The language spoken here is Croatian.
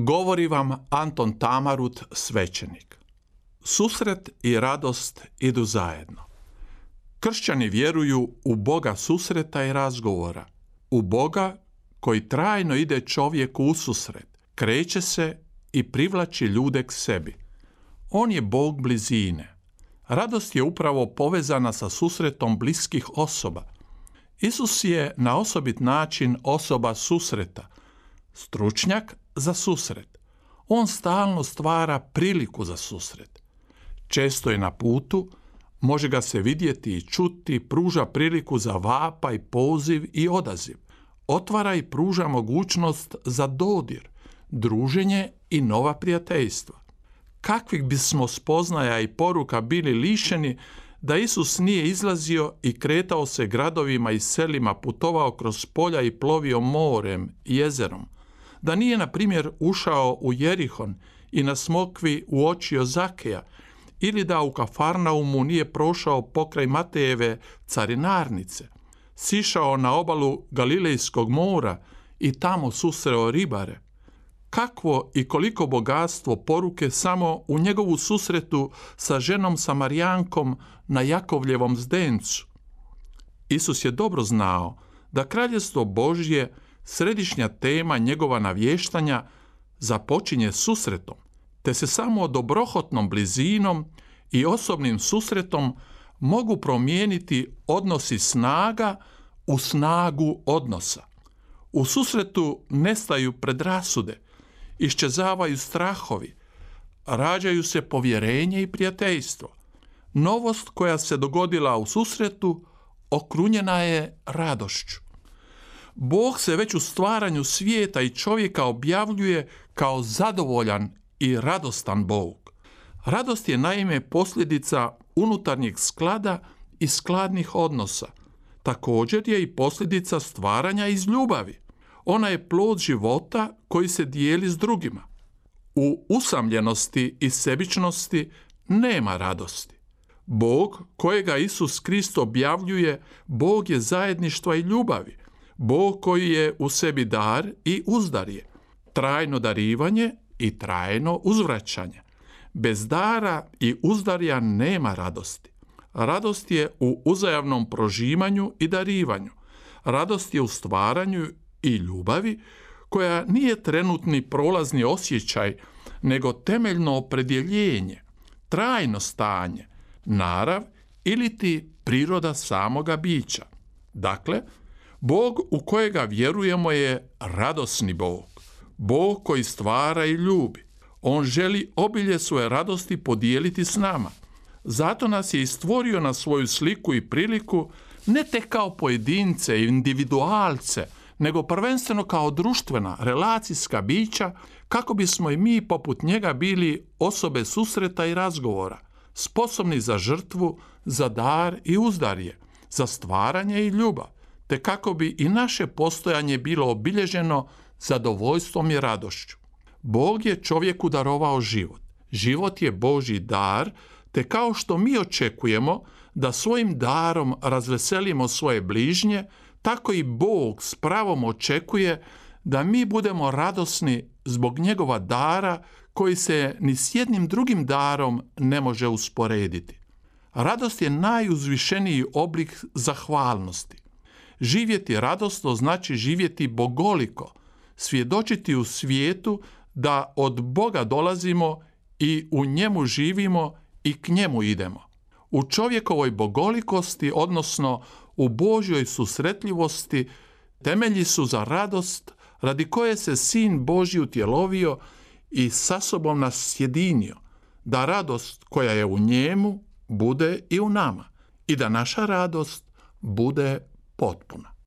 Govori vam Anton Tamarut, svećenik. Susret i radost idu zajedno. Kršćani vjeruju u Boga susreta i razgovora, u Boga koji trajno ide čovjeku u susret, kreće se i privlači ljude k sebi. On je Bog blizine. Radost je upravo povezana sa susretom bliskih osoba. Isus je na osobit način osoba susreta, stručnjak za susret. On stalno stvara priliku za susret. Često je na putu, može ga se vidjeti i čuti, pruža priliku za vapaj, poziv i odaziv. Otvara i pruža mogućnost za dodir, druženje i nova prijateljstva. Kakvih bismo spoznaja i poruka bili lišeni da Isus nije izlazio i kretao se gradovima i selima, putovao kroz polja i plovio morem i jezerom – da nije, na primjer, ušao u Jerihon i na smokvi uočio Zakeja, ili da u Kafarnaumu nije prošao pokraj Matejeve carinarnice, sišao na obalu Galilejskog mora i tamo susreo ribare. Kakvo i koliko bogatstvo poruke samo u njegovu susretu sa ženom Samarijankom na Jakovljevom zdencu. Isus je dobro znao da kraljestvo Božje središnja tema njegova navještanja započinje susretom, te se samo dobrohotnom blizinom i osobnim susretom mogu promijeniti odnosi snaga u snagu odnosa. U susretu nestaju predrasude, iščezavaju strahovi, rađaju se povjerenje i prijateljstvo. Novost koja se dogodila u susretu okrunjena je radošću. Bog se već u stvaranju svijeta i čovjeka objavljuje kao zadovoljan i radostan Bog. Radost je naime posljedica unutarnjeg sklada i skladnih odnosa. Također je i posljedica stvaranja iz ljubavi. Ona je plod života koji se dijeli s drugima. U usamljenosti i sebičnosti nema radosti. Bog kojega Isus Krist objavljuje, Bog je zajedništva i ljubavi – Bog koji je u sebi dar i uzdarje, trajno darivanje i trajno uzvraćanje. Bez dara i uzdarja nema radosti. Radost je u uzajavnom prožimanju i darivanju. Radost je u stvaranju i ljubavi koja nije trenutni prolazni osjećaj, nego temeljno opredjeljenje, trajno stanje, narav ili ti priroda samoga bića. Dakle, Bog u kojega vjerujemo je radosni Bog. Bog koji stvara i ljubi. On želi obilje svoje radosti podijeliti s nama. Zato nas je i stvorio na svoju sliku i priliku ne tek kao pojedince i individualce, nego prvenstveno kao društvena, relacijska bića, kako bismo i mi poput njega bili osobe susreta i razgovora, sposobni za žrtvu, za dar i uzdarje, za stvaranje i ljubav te kako bi i naše postojanje bilo obilježeno zadovoljstvom i radošću. Bog je čovjeku darovao život. Život je Boži dar, te kao što mi očekujemo da svojim darom razveselimo svoje bližnje, tako i Bog s pravom očekuje da mi budemo radosni zbog njegova dara koji se ni s jednim drugim darom ne može usporediti. Radost je najuzvišeniji oblik zahvalnosti. Živjeti radosno znači živjeti bogoliko, svjedočiti u svijetu da od Boga dolazimo i u njemu živimo i k njemu idemo. U čovjekovoj bogolikosti, odnosno u Božjoj susretljivosti, temelji su za radost radi koje se Sin Božji utjelovio i sa sobom nas sjedinio, da radost koja je u njemu bude i u nama i da naša radost bude potpuna.